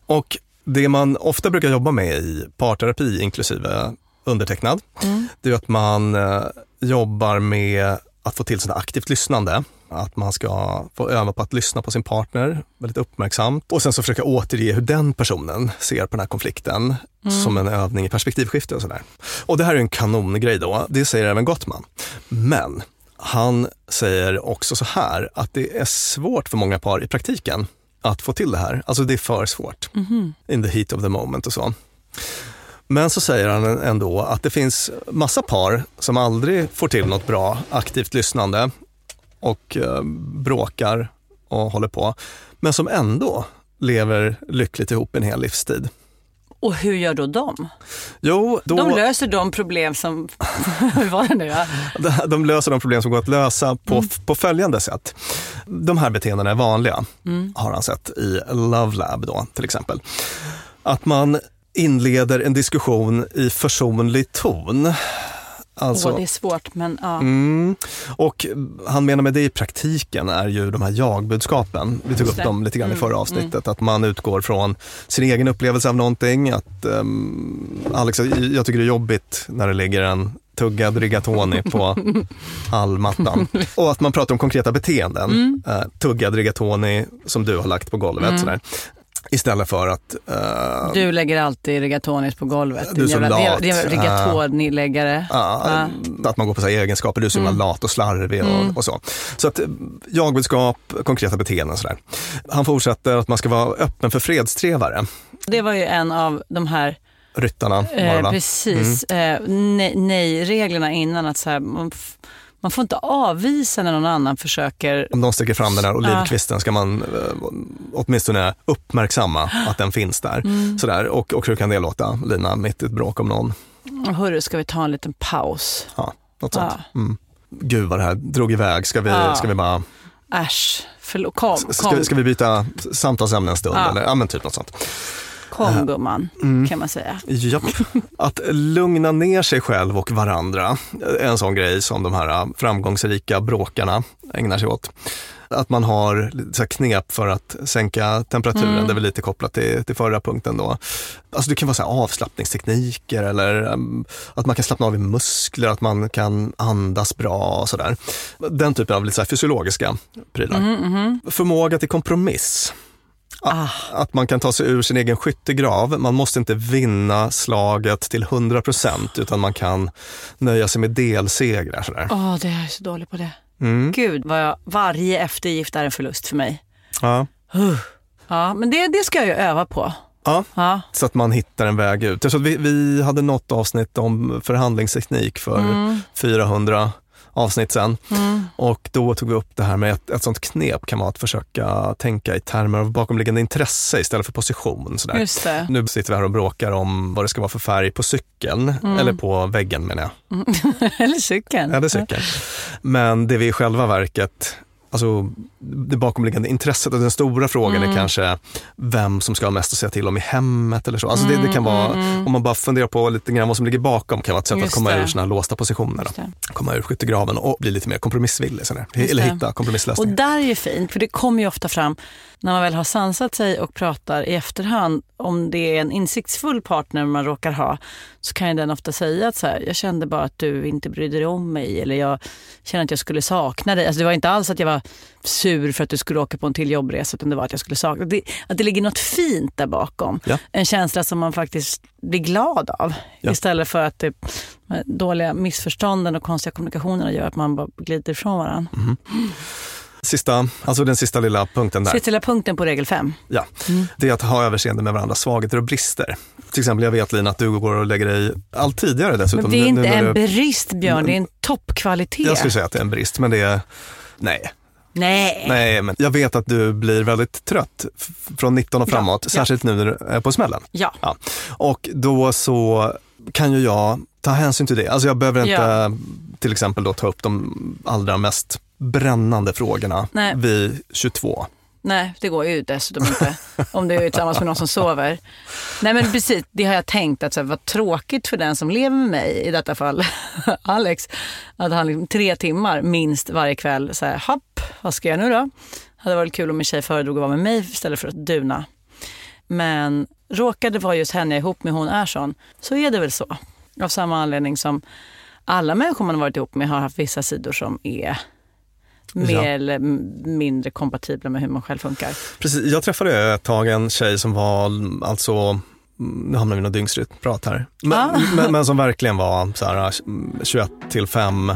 Och det man ofta brukar jobba med i parterapi, inklusive undertecknad, Mm. det är att man eh, jobbar med att få till sådant aktivt lyssnande. Att man ska få öva på att lyssna på sin partner väldigt uppmärksamt och sen så försöka återge hur den personen ser på den här konflikten Mm. som en övning i perspektivskifte och sådär. Och det här är en kanongrej då, det säger även Gottman. Men han säger också så här att det är svårt för många par i praktiken att få till det här. Alltså det är för svårt Mhm. in the heat of the moment och så. Men så säger han ändå att det finns massa par som aldrig får till något bra aktivt lyssnande och eh, bråkar och håller på, men som ändå lever lyckligt ihop en hel livstid. Och hur gör då de? Jo, då, De löser de problem som... Hur var det nu? Ja? de löser de problem som går att lösa på, på följande sätt. De här beteendena är vanliga, Mm. har han sett i Love Lab då, till exempel. Att man inleder en diskussion i försonlig ton. Alltså, Åh, det är svårt, men ja. Mm. Och han menar med det i praktiken är ju de här jag-budskapen. Vi tog upp dem lite grann i Mm, förra avsnittet. Att man utgår från sin egen upplevelse av någonting. Att, ehm, Alex, jag tycker det är jobbigt när det ligger en tuggad rigatoni på hallmattan. Och att man pratar om konkreta beteenden. Mm. Eh, tuggad rigatoni som du har lagt på golvet. Mm. Sådär. Istället för att eh, Du lägger alltid rigatonis på golvet. Du är så lat. Det är rigatoniläggare. Ja, Att man går på så egenskaper, du är så Mm. lat och slarvig och, Mm. och så. Så att eh, jag-budskap, konkreta beteenden sådär. Han fortsätter att man ska vara öppen för fredstrevare. Det var ju en av de här Ryttarna Eh, precis. Mm. Eh, nej- Nej-reglerna innan att så här, man, får inte avvisa när någon annan försöker... Om de sticker fram den här Ja. olivkvisten ska man eh, åtminstone uppmärksamma att den finns där. Mm. Sådär. Och, och hur kan det låta, Lina, mitt i ett bråk om någon? Hörru, ska vi ta en liten paus? Ja. något sånt. Ja. Mm. Gud vad det här drog iväg. Ska vi, Ja. ska vi bara Äsch, förlåt. Kom, ska, kom, ska vi byta samtalsämne en stund? Ja. Eller? Ja, men typ något sånt. Kom gumman, Mm. kan man säga. Japp. Att lugna ner sig själv och varandra är en sån grej som de här framgångsrika bråkarna ägnar sig åt. Att man har så knep för att sänka temperaturen, Mm. det är väl lite kopplat till, till förra punkten då. Alltså det kan vara så avslappningstekniker eller um, att man kan slappna av i muskler, att man kan andas bra och sådär. Den typen av lite så fysiologiska prylar. Mhm, mhm. Förmåga till kompromiss. Att, att man kan ta sig ur sin egen skyttegrav. Man måste inte vinna slaget till 100% utan man kan nöja sig med delsegrar. Åh, det är så dålig på det. Mm. Gud, vad jag, varje eftergift är en förlust för mig. Ja. Ja, men det, det ska jag ju öva på. Ja, Ja. så att man hittar en väg ut. Jag tror att vi, vi hade något avsnitt om förhandlingsteknik för Mm. 400 avsnitt sen. Mm. Och då tog vi upp det här med ett, ett sånt knep kan vara att försöka tänka i termer av bakomliggande intresse istället för position. Sådär. Nu sitter vi här och bråkar om vad det ska vara för färg på cykeln, Mm. eller på väggen menar jag. Mm. Eller cykeln. Eller cykeln. Men det vi i själva verket, alltså det bakomliggande intresset och den stora frågan Mm. är kanske vem som ska ha mest att säga till om i hemmet eller så. Alltså det, det kan Mm, vara, mm, mm. om man bara funderar på lite grann vad som ligger bakom kan vara ett sätt Just att komma det. ur sina låsta positioner. Komma ur skyttegraven och bli lite mer kompromissvillig. Sådär. Eller hitta Och kompromisslösningar. där är ju fint, för det kommer ju ofta fram när man väl har sansat sig och pratar i efterhand, om det är en insiktsfull partner man råkar ha, så kan ju den ofta säga att så här, jag kände bara att du inte brydde dig om mig eller jag kände att jag skulle sakna dig. Alltså det var inte alls att jag var sur för att du skulle åka på en till jobbresa, utan det var att jag skulle sakna dig. Att det ligger något fint där bakom. Ja. En känsla som man faktiskt blir glad av. Ja. Istället för att det, de här dåliga missförstånden och konstiga kommunikationerna gör att man bara glider ifrån varandra. Sista, alltså den sista lilla punkten där. Sista lilla punkten på regel fem. Ja, det är att ha överseende med varandras svagheter och brister. Till exempel, jag vet Lina att du går och lägger dig allt tidigare dessutom. Men det är Nu- inte nu när en du- brist Björn, det är en toppkvalitet. Jag skulle säga att det är en brist, men det är, nej. Nej. Nej, men jag vet att du blir väldigt trött från 19 och Ja, framåt, ja. särskilt nu när du är på smällen. Ja. Ja. Och då så kan ju jag ta hänsyn till det. Alltså jag behöver inte Ja. till exempel då ta upp de allra mest brännande frågorna Nej. vid 22. Nej, det går ju dessutom inte om du är tillsammans med någon som sover. Nej men precis, det har jag tänkt att så här, vad tråkigt för den som lever med mig, i detta fall Alex, att han liksom tre timmar minst varje kväll, så här, hopp, vad ska jag nu då? Hade varit kul om min tjej föredrog att vara med mig istället för att duna. Men råkade vara just henne ihop med hon är sån, så är det väl så. Av samma anledning som alla människor man har varit ihop med har haft vissa sidor som är mer Ja. eller mindre kompatibla med hur man själv funkar. Precis, jag träffade ett tag en tjej som var alltså nu hamnar vi i något dygnsrytmprat här. Men, Ah. men, men som verkligen var så här, mm, 21 till 5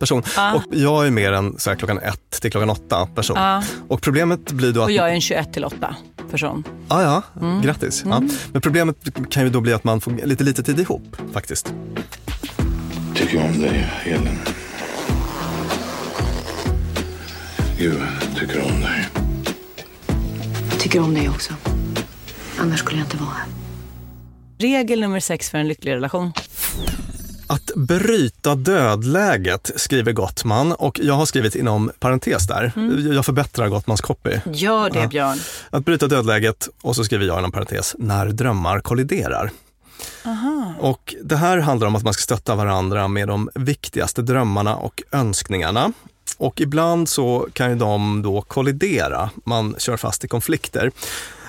person. Ah. Och jag är mer en så här, klockan 1 till klockan 8 person. Ah. Och problemet blir då att... Och jag är en 21 till 8 person. Ah, ja, Mm. grattis. Ja. Mm. Men problemet kan ju då bli att man får lite lite tid ihop faktiskt. Tycker om dig, Elin. Gud, jag tycker om dig. Tycker om dig också. Annars skulle jag inte vara här. Regel nummer sex för en lycklig relation. Att bryta dödläget skriver Gottman och jag har skrivit inom parentes där. Mm. Jag förbättrar Gottmans copy. Gör det. Björn. Att bryta dödläget och så skriver jag inom parentes, när drömmar kolliderar. Aha. Och det här handlar om att man ska stötta varandra med de viktigaste drömmarna och önskningarna. Och ibland så kan ju de då kollidera, man kör fast i konflikter.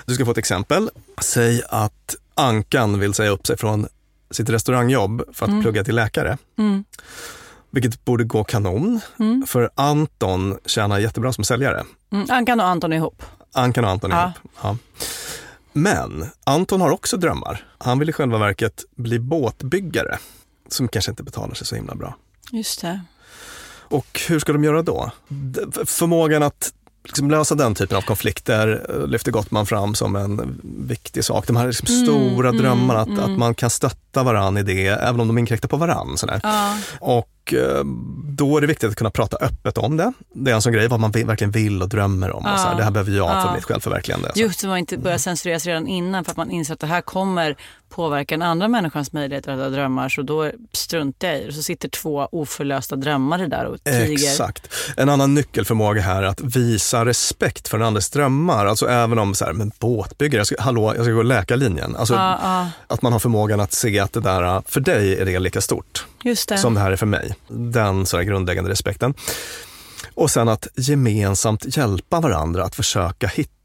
Du ska få ett exempel. Säg att Ankan vill säga upp sig från sitt restaurangjobb för att Mm. plugga till läkare. Mm. Vilket borde gå kanon, Mm. för Anton tjänar jättebra som säljare. Mm. Ankan och Anton är ihop. Ankan och Anton Ja. ihop. Ja. Men Anton har också drömmar. Han vill i själva verket bli båtbyggare, som kanske inte betalar sig så himla bra. Just det. Och hur ska de göra då? Förmågan att liksom lösa den typen av konflikter eh, lyfter Gottman fram som en viktig sak. De här liksom Mm, stora mm, drömmarna, att, mm. att man kan stötta varann i det, även om de inkräktar på varann. Sådär. Ja. Och Och eh, då är det viktigt att kunna prata öppet om det. Det är en sån grej, vad man verkligen vill och drömmer om. Och så här, Ja. det här behöver jag för Ja. mitt självförverkligande. Just så man inte börjar censureras redan innan för att man inser att det här kommer påverka den andra människans möjligheter att ha drömmar. Så då struntar jag i det. Så sitter två oförlösta drömmare där och tiger. Exakt. En annan nyckelförmåga här är att visa respekt för den andres drömmar. Alltså även om så här, men båtbyggare, jag ska, hallå, jag ska gå läkarlinjen. Alltså, Ja, ja. Att man har förmågan att se att det där, för dig är det lika stort det. som det här är för mig. Den så här grundläggande respekten. Och sen att gemensamt hjälpa varandra att försöka hitta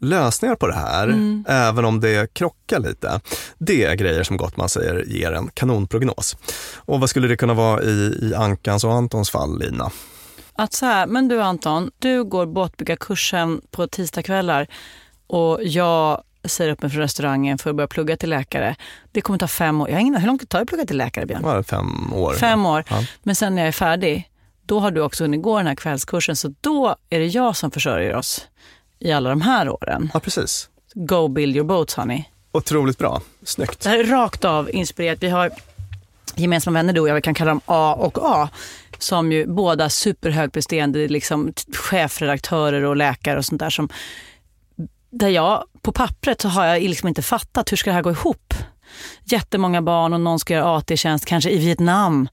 lösningar på det här, Mm. även om det krockar lite. Det är grejer som Gottman säger ger en kanonprognos. Och vad skulle det kunna vara i, i Ankans och Antons fall, Lina? Att så här, men du Anton, du går båtbyggarkursen på tisdagskvällar och jag säger upp mig från restaurangen för att börja plugga till läkare. Det kommer ta fem år. Jag har ingen hur långt det tar att plugga till läkare, Björn? Det fem år? Fem år. Ja. Men sen när jag är färdig, då har du också hunnit gå den här kvällskursen. Så då är det jag som försörjer oss i alla de här åren. Ja, precis. Go build your boats, honey. Otroligt bra. Snyggt. Det här är rakt av inspirerat. Vi har gemensamma vänner du och jag, vi kan kalla dem A och A, som ju båda superhögpresterande liksom, chefredaktörer och läkare och sånt där. Som, där jag, på pappret så har jag liksom inte fattat hur ska det här gå ihop. Jättemånga barn och någon ska göra AT-tjänst, kanske i Vietnam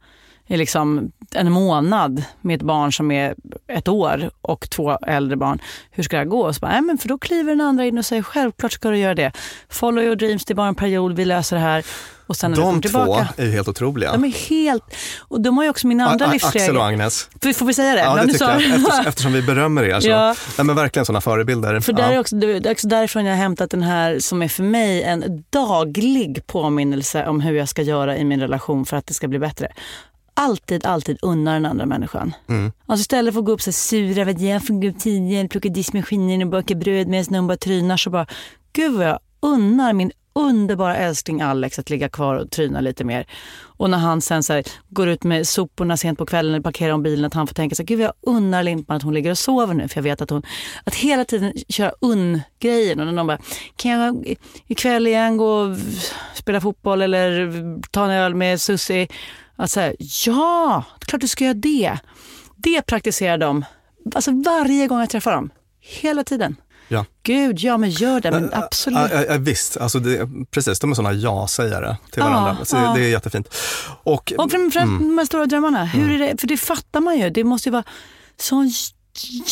i liksom en månad med ett barn som är ett år och två äldre barn. Hur ska det gå? Och så bara, men för då kliver den andra in och säger självklart ska du göra det. Follow your dreams, det är bara en period, vi löser det här. Och sen när De kommer två är helt otroliga. De är helt... Och de har ju också min andra livsregel. Axel och Agnes. Får, får vi säga det? Ja, det tycker jag. Eftersom, eftersom vi berömmer er så. Ja. Nej, men verkligen sådana förebilder. För där Ja. är också, det är också därifrån jag har hämtat den här som är för mig en daglig påminnelse om hur jag ska göra i min relation för att det ska bli bättre. Alltid, alltid unna den andra människan. Mm. Alltså istället för att gå upp så sura, att jag får gå upp tidigare, plocka diskmaskinen och baka bröd medan någon bara trynar så bara, gud vad jag unnar min underbara älskling Alex att ligga kvar och tryna lite mer. Och när han sen så här, går ut med soporna sent på kvällen eller parkerar om bilen, att han får tänka så här, gud vad jag unnar Limpan att hon ligger och sover nu. För jag vet att hon, att hela tiden köra unn-grejen. Och när någon bara, kan jag i- ikväll igen gå och spela fotboll eller ta en öl med Susie? Att säga, ja, klart du ska göra det. Det praktiserar de, alltså varje gång jag träffar dem. Hela tiden. Ja. Gud, ja men gör det, men absolut. Ja, ja, ja, visst, alltså det, precis, de är sådana ja-sägare till Ja, varandra. Så ja. Det är jättefint. Och, Och framförallt mm. de här stora drömmarna. Hur är det? För det fattar man ju. Det måste ju vara sån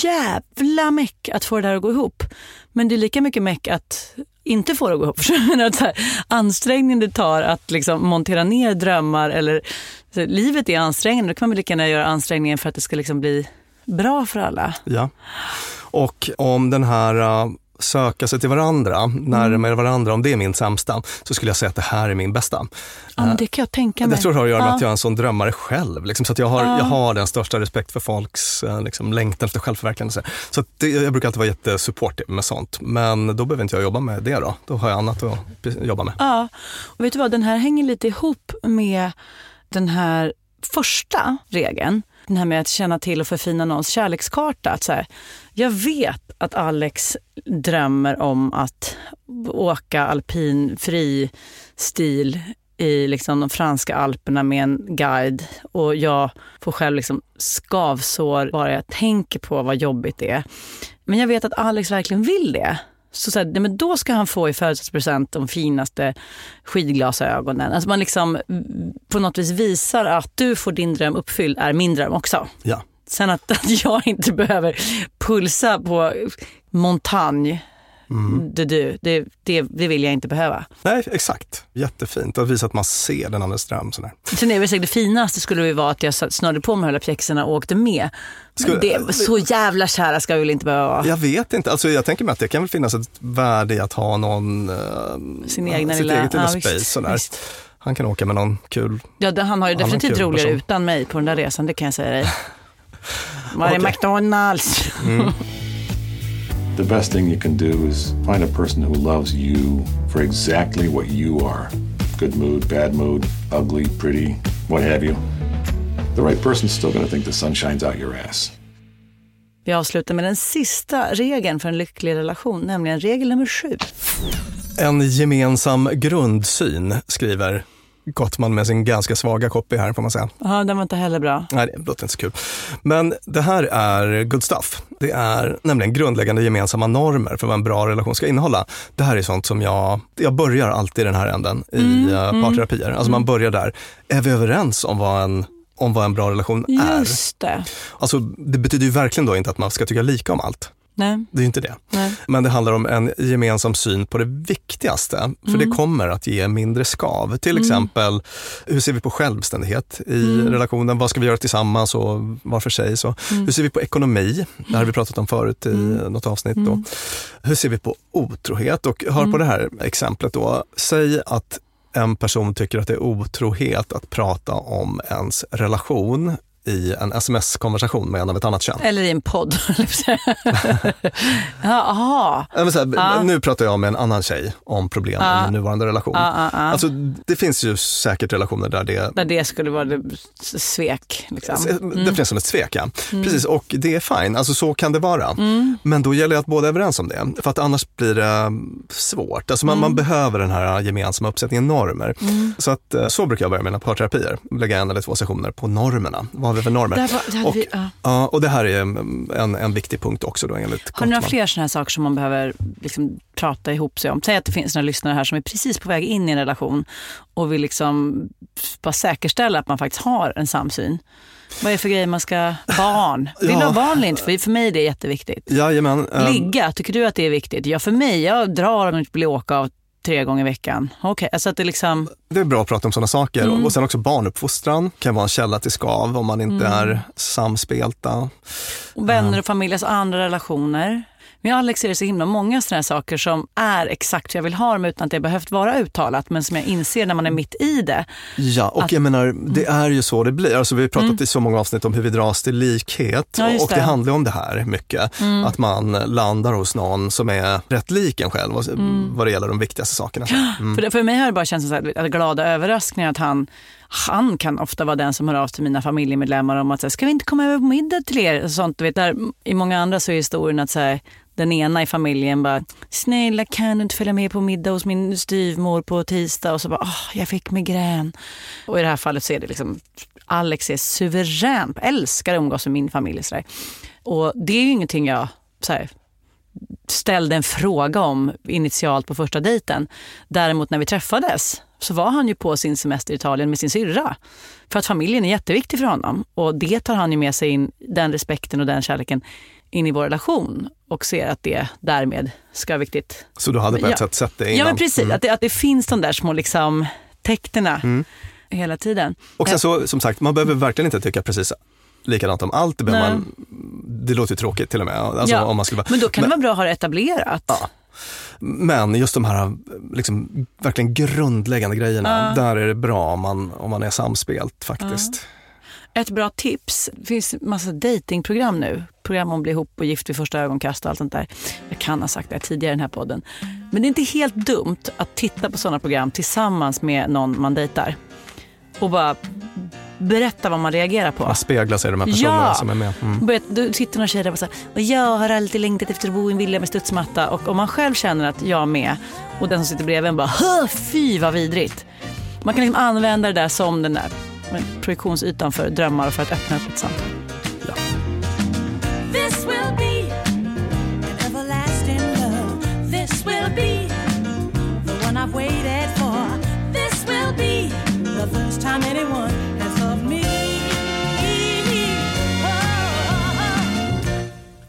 jävla meck att få det där att gå ihop. Men det är lika mycket meck att inte får det att gå ihop. Att så här, Ansträngningen det tar att liksom montera ner drömmar eller så, livet är ansträngande. Då kan man lika gärna göra ansträngningen för att det ska liksom bli bra för alla. Ja. Och om den här uh, söka sig till varandra, Mm. närmare varandra, om det är min sämsta, så skulle jag säga att det här är min bästa. Ja, men det kan jag tänka mig. Jag tror det har att göra med Ja. att jag är en sån drömmare själv. Liksom, så att jag, har, Ja. jag har den största respekt för folks eh, liksom, längtan efter självförverkligande. Så, så det, jag brukar alltid vara jättesupportive med sånt. Men då behöver inte jag jobba med det då. Då har jag annat att jobba med. Ja, och vet du vad, den här hänger lite ihop med den här första regeln. Det här med att känna till och förfina någons kärlekskarta. Att så här, jag vet att Alex drömmer om att åka alpin fri stil i liksom de franska alperna med en guide och jag får själv liksom skavsår bara jag tänker på vad jobbigt det är. Men jag vet att Alex verkligen vill det. Så, så här, nej, men då ska han få i födelsedagspresent de finaste skidglasögonen. Alltså man liksom mm, på något vis visar att du får din dröm uppfylld är min dröm också. Ja. Sen att, att jag inte behöver pulsa på montagne, det, du, det, det, det vill jag inte behöva. Nej, exakt. Jättefint att visa att man ser den andres dröm. Sådär. Sen är det säkert det finaste skulle ju vara att jag snörde på mig alla pjäxorna och åkte med. Skulle- det, så jävla kära ska vi väl inte behöva vara. Jag vet inte. Alltså, jag tänker mig att det kan väl finnas ett värde i att ha någon, eh, Sin egna sitt lilla- eget lilla ja, space. visst, sådär. visst. Han kan åka med någon kul Ja, han har ju definitivt roligare person. utan mig på den där resan, det kan jag säga dig. Var är. McDonalds? The best thing you can do is find a person who loves you for exactly what you are good mood, bad mood, ugly, pretty, what have you. The right person's still going to think the sun shines out your ass. Vi avslutar med den sista regeln för en lycklig relation, nämligen regel nummer sju. En gemensam grundsyn, skriver Gottman med sin ganska svaga copy här får man säga. Ja, den var inte heller bra. Nej, det låter inte så kul. Men det här är good stuff. Det är nämligen grundläggande gemensamma normer för vad en bra relation ska innehålla. Det här är sånt som jag, jag börjar alltid i den här änden i Mm, mm, mm. parterapier. Alltså man börjar där. Är vi överens om vad en om vad en bra relation är. Just det. Alltså, det betyder ju verkligen då inte att man ska tycka lika om allt. Nej. Det är inte det. Nej. Men det handlar om en gemensam syn på det viktigaste. För Mm. det kommer att ge mindre skav. Till Mm. exempel, hur ser vi på självständighet i Mm. relationen? Vad ska vi göra tillsammans och var för sig? Så, Mm. Hur ser vi på ekonomi? Det har vi pratat om förut i något avsnitt. Då. Mm. Hur ser vi på otrohet? Och hör på det här exemplet då. Säg att en person tycker att det är otrohet att prata om ens relation i en sms-konversation med en av ett annat kön. Eller i en podd. Jaha. Här, Ja. Nu pratar jag med en annan tjej om problem Ja. i min nuvarande relation. Ja. Alltså, det finns ju säkert relationer där det, Där det skulle vara det svek. Liksom. det finns som ett svek. Ja. Mm. Precis, och det är fine, alltså, så kan det vara. Mm. Men då gäller det att båda är överens om det, för att annars blir det mm, svårt. Alltså, man, Mm. man behöver den här gemensamma uppsättningen normer. Mm. Så, att, eh, så brukar jag börja mina parterapier, lägga en eller två sessioner på normerna. Har vi för normer? Där var- där och, vi- ja. ja, och det här är mm, en, en viktig punkt också då enligt Har ni några fler sådana här saker som man behöver liksom prata ihop sig om? Säg att det finns några lyssnare här som är precis på väg in i en relation och vill liksom bara säkerställa att man faktiskt har en samsyn. Vad är det för grejer man ska... Barn. Vill du Ja. ha barn eller inte? För för mig är det jätteviktigt. Jajamän. ehm, Ligga, tycker du att det är viktigt? Ja, för mig. Jag drar om jag inte blir åka av tre gånger i veckan. Okej, alltså att det liksom... Det är bra att prata om sådana saker. Mm. Och sen också barnuppfostran kan vara en källa till skav om man inte Mm. är samspelta. Och vänner och familj, alltså andra relationer. Med Alex är det så himla många sådana här saker som är exakt hur jag vill ha dem utan att det behövt vara uttalat men som jag inser när man är mitt i det. Ja, och Att- jag menar, det är ju så det blir. Alltså, vi har pratat Mm. i så många avsnitt om hur vi dras till likhet. Ja, och det det. handlar om det här mycket. Mm. Att man landar hos någon som är rätt lik en själv Mm. vad det gäller de viktigaste sakerna. Mm. För, det, för mig har det bara känts som så här, att glada överraskningar att han, han kan ofta vara den som hör av sig till mina familjemedlemmar om att säga, ska vi inte komma över på middag till er? Och Sånt, du vet, där, I många andra så är historien att så här, den ena i familjen bara, snälla kan du inte följa med på middag hos min styvmor på tisdag? Och så bara, "Åh, jag fick migrän. Och i det här fallet så är det liksom, Alex är suverän, älskar att umgås med min familj. Så där. Och det är ju ingenting jag så här, ställde en fråga om initialt på första dejten. Däremot när vi träffades så var han ju på sin semester i Italien med sin syrra. För att familjen är jätteviktig för honom. Och det tar han ju med sig in, den respekten och den kärleken in i vår relation. Och ser att det därmed ska vara viktigt. Så du hade på ett Ja. sätt sett det innan? Ja men precis, Mm. att, det, att det finns de där små liksom, tecknena Mm. hela tiden. Och sen så, som sagt, man behöver verkligen inte tycka precis likadant om allt. Det, man, det låter ju tråkigt till och med. Alltså, Ja, om man skulle Men då kan det vara bra att ha det etablerat. Ja. Men just de här liksom, verkligen grundläggande grejerna, Ja. där är det bra om man, om man är samspelt faktiskt. Ett bra tips, det finns massa datingprogram nu. Program om att bli ihop och gift vid första ögonkast och allt sånt där. Jag kan ha sagt det tidigare i den här podden. Men det är inte helt dumt att titta på sådana program tillsammans med någon man dejtar. Och bara berätta vad man reagerar på. Man speglar sig i de här personerna Ja. som är med. Mm. Börjat, då sitter någon tjej där och säger och jag har alltid längtat efter att bo i en villa med studsmatta. Och om man själv känner att jag med och den som sitter bredvid en bara "Hö, fy vad vidrigt. Man kan liksom använda det där som den där projektionsytan för drömmar och för att öppna upp ett samtal.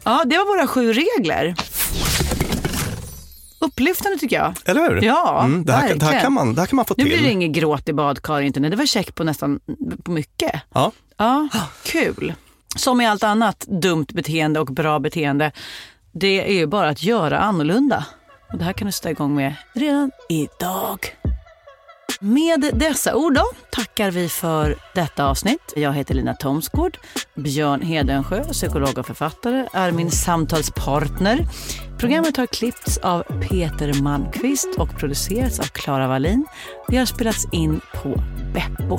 Ja, det var våra sju regler. Upplyftande tycker jag. Eller hur? Ja, Mm, det, här, kan- det, här verkligen. kan man, det här kan man få Nu till. blir det inget gråt i badkar inte. Nej, Det var check på nästan på mycket. Ja. Ja, kul. Som i allt annat dumt beteende och bra beteende, det är ju bara att göra annorlunda. Och det här kan du sätta igång med redan idag. Med dessa ord då tackar vi för detta avsnitt. Jag heter Lina Thomsgård. Björn Hedensjö, psykolog och författare, är min samtalspartner. Programmet har klippts av Peter Malmqvist och producerats av Klara Wallin. Det har spelats in på Beppo.